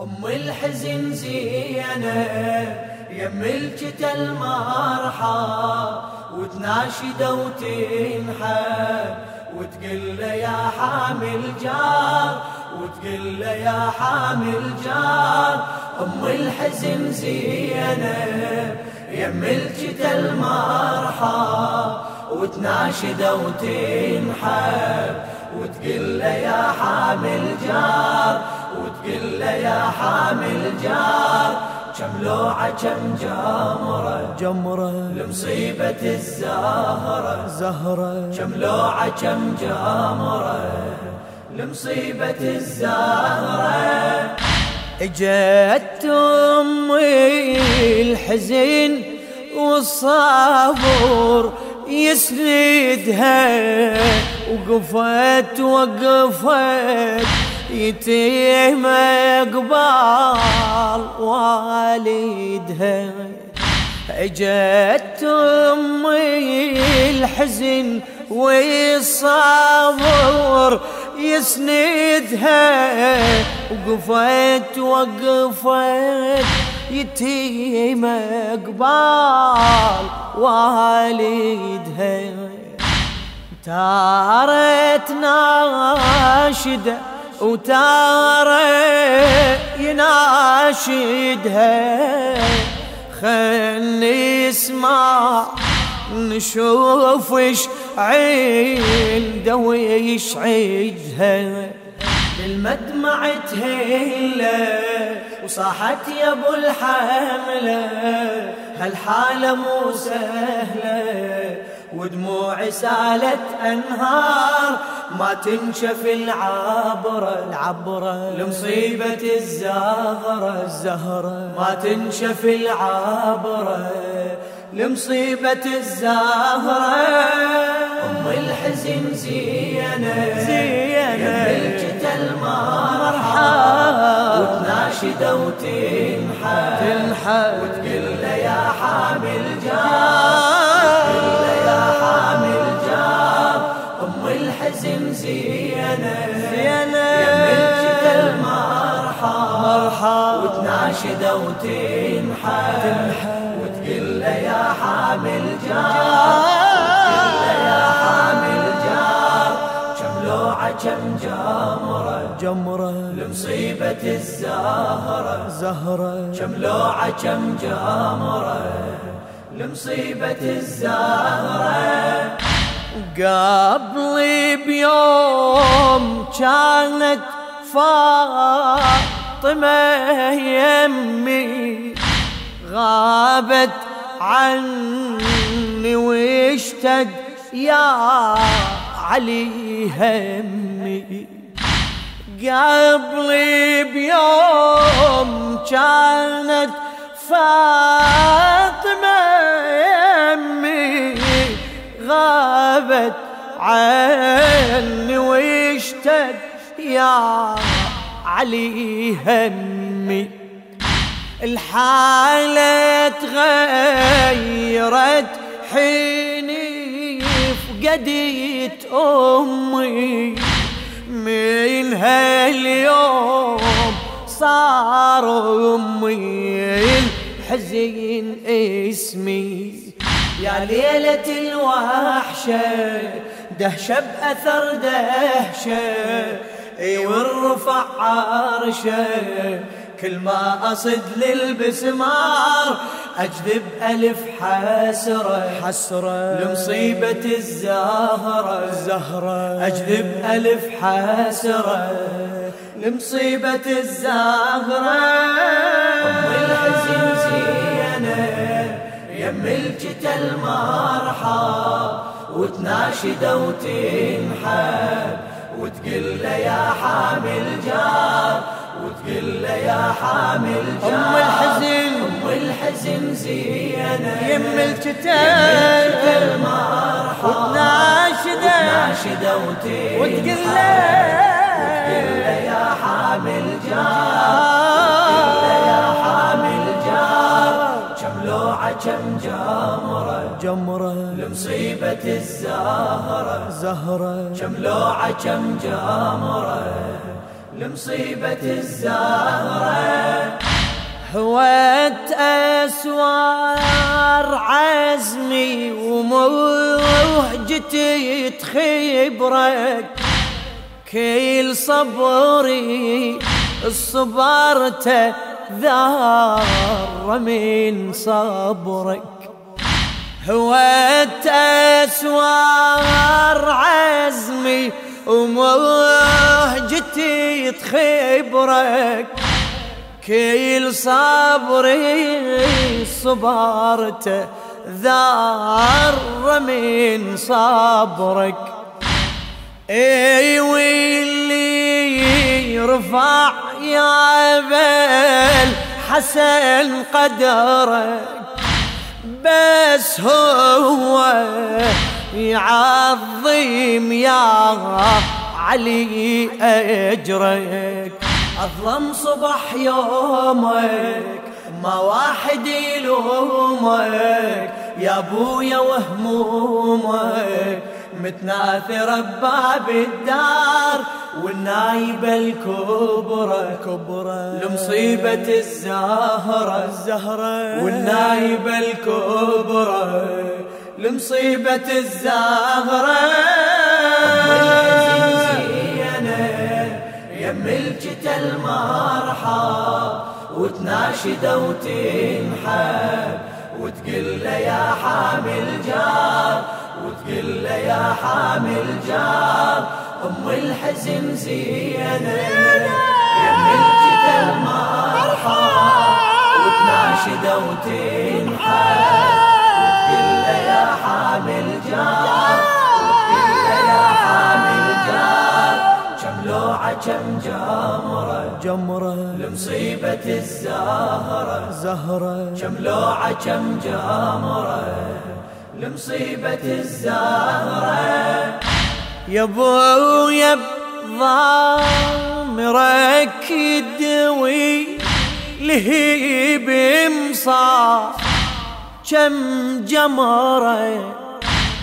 أم الحزن زينة يم الجتى المرحى وتناشد وتنحب وتقول له يا حامل جار وتقول له يا حامل جار. أم الحزن زينة يم الجتى المرحى وتناشد وتنحب وتقول له يا حامل جار. جار كم لوعة كم جمرة. جمرة لمصيبة الزهرة. زهرة. كم لوعة كم جمرة لمصيبة الزهرة. اجت أمي الحزن والصبر يسندها وقفت وقفت يتيم قبال والدها. اجت أمي الحزن والصبر يسندها. وقفت وقفت يتيمة قبال والدها. تارت ناشدة وتارة يناشدها. خلني اسمع نشوف إيش عنده ويش عيدها. بالمدمع تهيلة وصاحت يا أبو الحملة هالحالة مو سهلة. ودموعي سالت أنهار ما تنشف العبرة العبرة لمصيبة الزهرة الزهرة ما تنشف العبرة لمصيبة الزهرة أم الحزن زينة زينة. ملكة المرحى. وتناشد وتنحى. تنحى. وتقول يا حامل جار. وتناشد وتنحى وتقول له يا حامل جار يا حامل جار كم لوعة كم جمرة جمرة لمصيبة الزهرة زهرة كم لوعة كم جمرة لمصيبة الزهرة قبلي بيوم كانت فاطمة يمي غابت عني واشتد يا علي همي. قبلي بيوم كانت فاطمة يمي غابت عني واشتد يا علي همي. الحالة تغيرت حيني فقدت أمي. من هاليوم صار أمي الحزين اسمي. يا ليلة الوحشة دهشة بأثر دهشة. اي والرفع عرشه كل ما أصد للبسمار أجذب ألف حسرة حسرة. لمصيبة الزهرة الزهرة أجذب ألف حسرة لمصيبة الزهرة. الحزن زينة يم الجتى المرحى وتناشد وتنحب وتقول له يا حامل جار وتقول له يا حامل جار. أم الحزن. أم الحزن زينة. يم الكتاب المرحى وتناشده. وتناشده وتقول له يا حامل جار. كم جمرة. جمرة. لمصيبة الزهرة. زهرة. كم لوعة كم جمرة. لمصيبة الزهرة. هوت أسوار عزمي وموهجتي تخبرك كل صبري صبرت ذار من صبرك. هوت أسوار عزمي وموهجتي تخبرك كل صبري صبرت ذار من صبرك. إي واللي رفع يا بل حسن قدرك بس هو يعظم يا علي أجرك. أظلم صبح يومك ما واحد يلومك يا أبويا وهمومك. متناثرة بباب الدار والنايبة الكبرى كبرى. لمصيبة الزهرة. الزهرة. والنايبة الكبرى. لمصيبة الزهرة. يم الجت المرحى وتناشد وتنحب وتقول له يا حامل جار. وتقول له يا حامل جار ام الحزن زينه يم الجت المرحى وتناشد وتنحب وتقول له يا حامل جار وتقول له يا حامل جار كم لوعة كم جمرة جمرة لمصيبة الزهرة زهرة كم لوعة كم جمرة لمصيبة الزهرة. يا ابويا بضامرك يدوي لهيب مصاب كم جمرة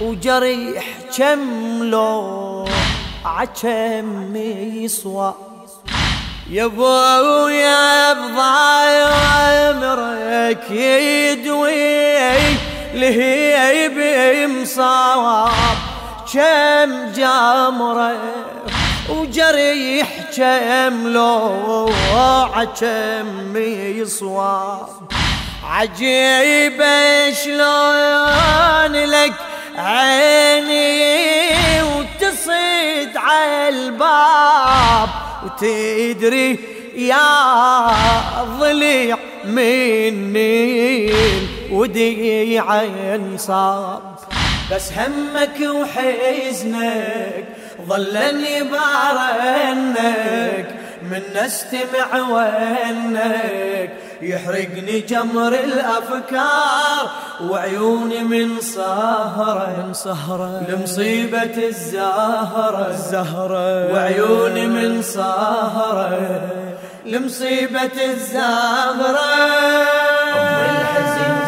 وجريح كم لو عكم يصوى يا ابويا بضامرك يدوي لهيب مصاب كم جمرة وجريح كم لوعة كم يصواب عجيبة شلون لك عيني وتصيد على الباب وتدري يا ضليع مني وديع ينصاب. بس همك وحزنك ظلني بارنك من استمع وأنك يحرقني جمر الأفكار وعيوني من سهرة من سهرة لمصيبة الزهرة الزهرة وعيوني من سهرة لمصيبة الزهرة ام الحزن زينه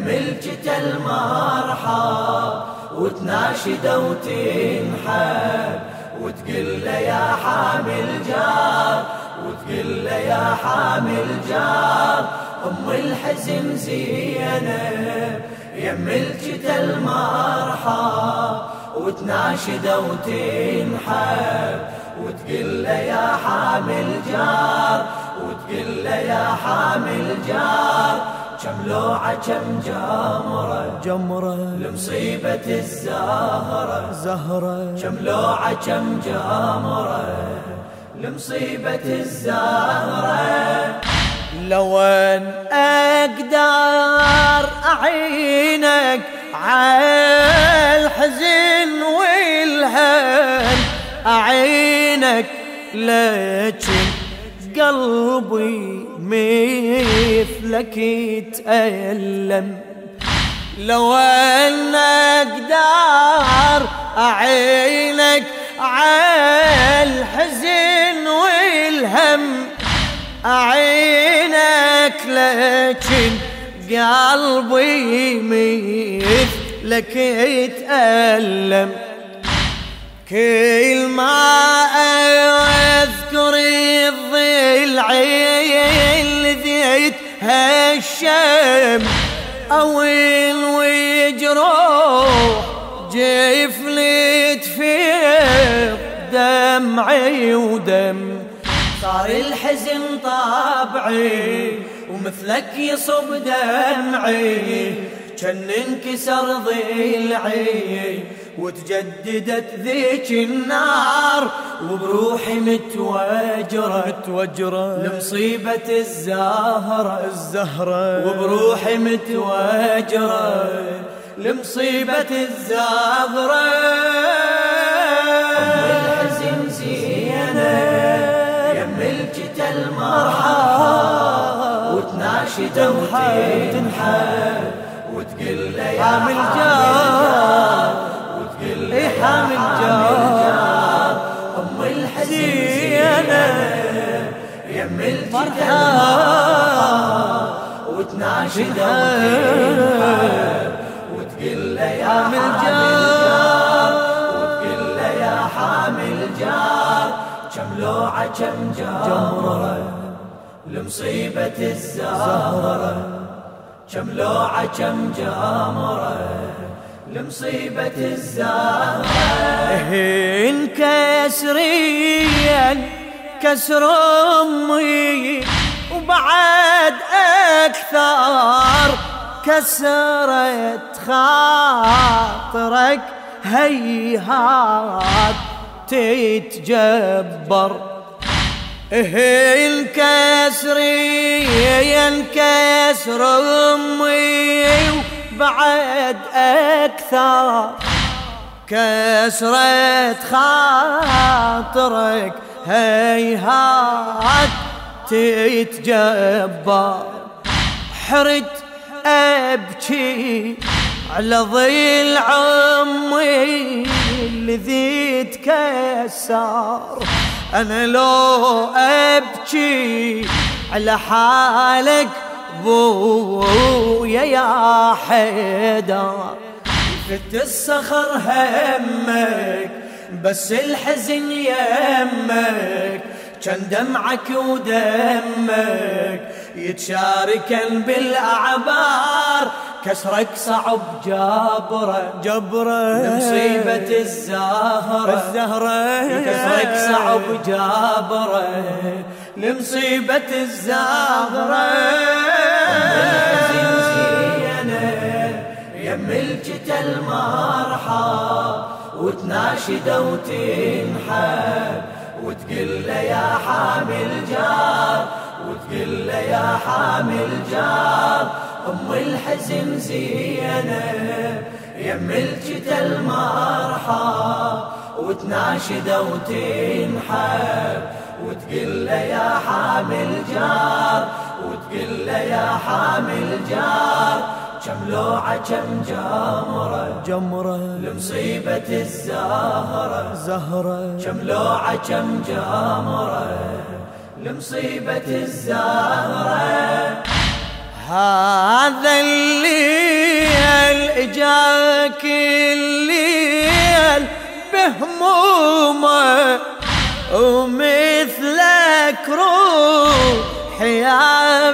يم الجت المرحى وتناشد وتنحب وتقول له يا حامل جار وتقول له يا حامل جار. أم الحزن زينة يم الجت المرحى وتناشد وتنحب وتقول له يا حامل جار وتقول له يا حامل جار. كم لوعة كم جمرة. جمرة. لمصيبة الزهرة. زهرة. كم لوعة كم جمرة. لمصيبة الزهرة. لو ان أقدر أعينك عالحزن والهم أعينك لكن قلبي مثلك يتألم. لو ان أقدر أعينك عالحزن والهم أعينك لكن قلبي مثلك يتألم. كل ما اذكر الضلعين هالشم أوين ويجروح جفلي تفيض دمعي ودم. صار الحزن طابعي ومثلك يصب دمعي كان انكسر ضلعي. وتجددت ذيك النار وبروحي متوجرت وجرة لمصيبة الزهرة الزهرة. وبروحي متوجرة لمصيبة الزهرة. أم الحزن زينة يم الجت المرحى. وتناشد وتنحى. وتقول له يا جار. وتنحى وتقول له يا حامل جار وتقول له يا حامل جار كم لوعة كم جمرة لمصيبة الزهرة كم لوعة كم جمرة لمصيبة الزهرة انكسريا كسر امي وبعد أكثر كسرت خاطرك هيهات تتجبر. انكسري انكسر أمي وبعد أكثر كسرة خاطرك هيهات تتجبر حرد أبكي على ظل عمي الذي تكسر أنا لو أبكي على حالك بويا يا حيدر. فت الصخر همك بس الحزن يمك. كان دمعك ودمك يتشاركن بالأعبار. كسرك صعب جابره جبرة. لمصيبة الزهرة. الزهرة. كسرك صعب جابره لمصيبة الزهرة. الحزن زينه يم الجت المرحى وتناشد وتنحب. وتقول له يا حامل جار وتقول له يا حامل جار. أم الحزن زينة يم الجت المرحى وتناشد وتنحب وتقول له يا حامل جار وتقول له يا حامل جار. كم لوعة كم جمرة. جمرة. لمصيبة الزهرة. زهرة. كم لوعة كم جمرة. لمصيبة الزهرة. هذا الليل اجاك الليل بهمومه ومثلك روح يا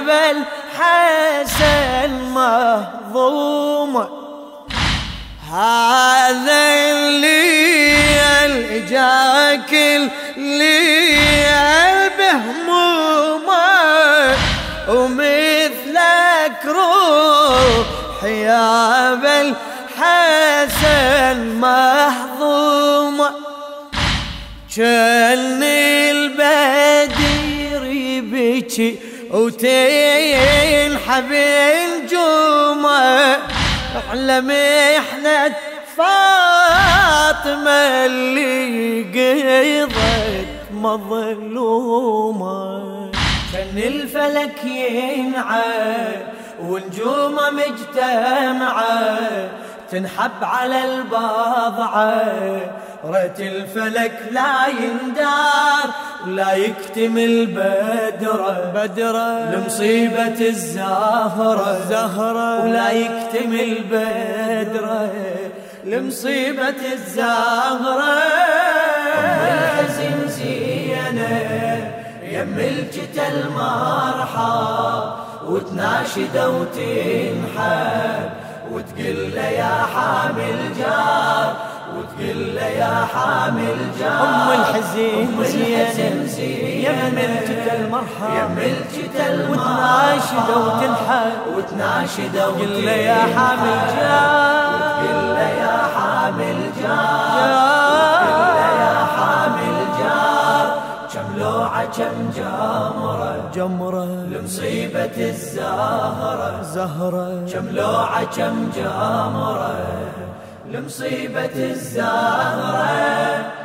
بالحسن مهضومه هذا الليل اجاك الليل بهمومه ومثلك روح يا بالحسن مهضومه كان البدير يبكي وتنحب الجمعة على محنة فاطمة اللي قضت مظلومة. كان الفلك ينعى ونجومه مجتمعة تنحب على البضعة ريت الفلك لا يندار ولا يكتمل بدره بدرة لمصيبة الزهرة زهرة ولا يكتمل بدره لمصيبة الزهرة أم الحزن زينة يم الجت المرحى وتناشد وتنحب وتقول له يا حامل جار. وتقول له يا حامل الحزين أم الحزن زينب يا المرحب يا ملكة المرحب وتناشد وتنحب وتناشد قل له يا حامل جار قل له يا حامل له يا حامل جار كم لوعة كم جمرة. جمرة. لمصيبة الزهرة. زهرة. كم لوعة كم جمرة. لمصيبة الزهرة.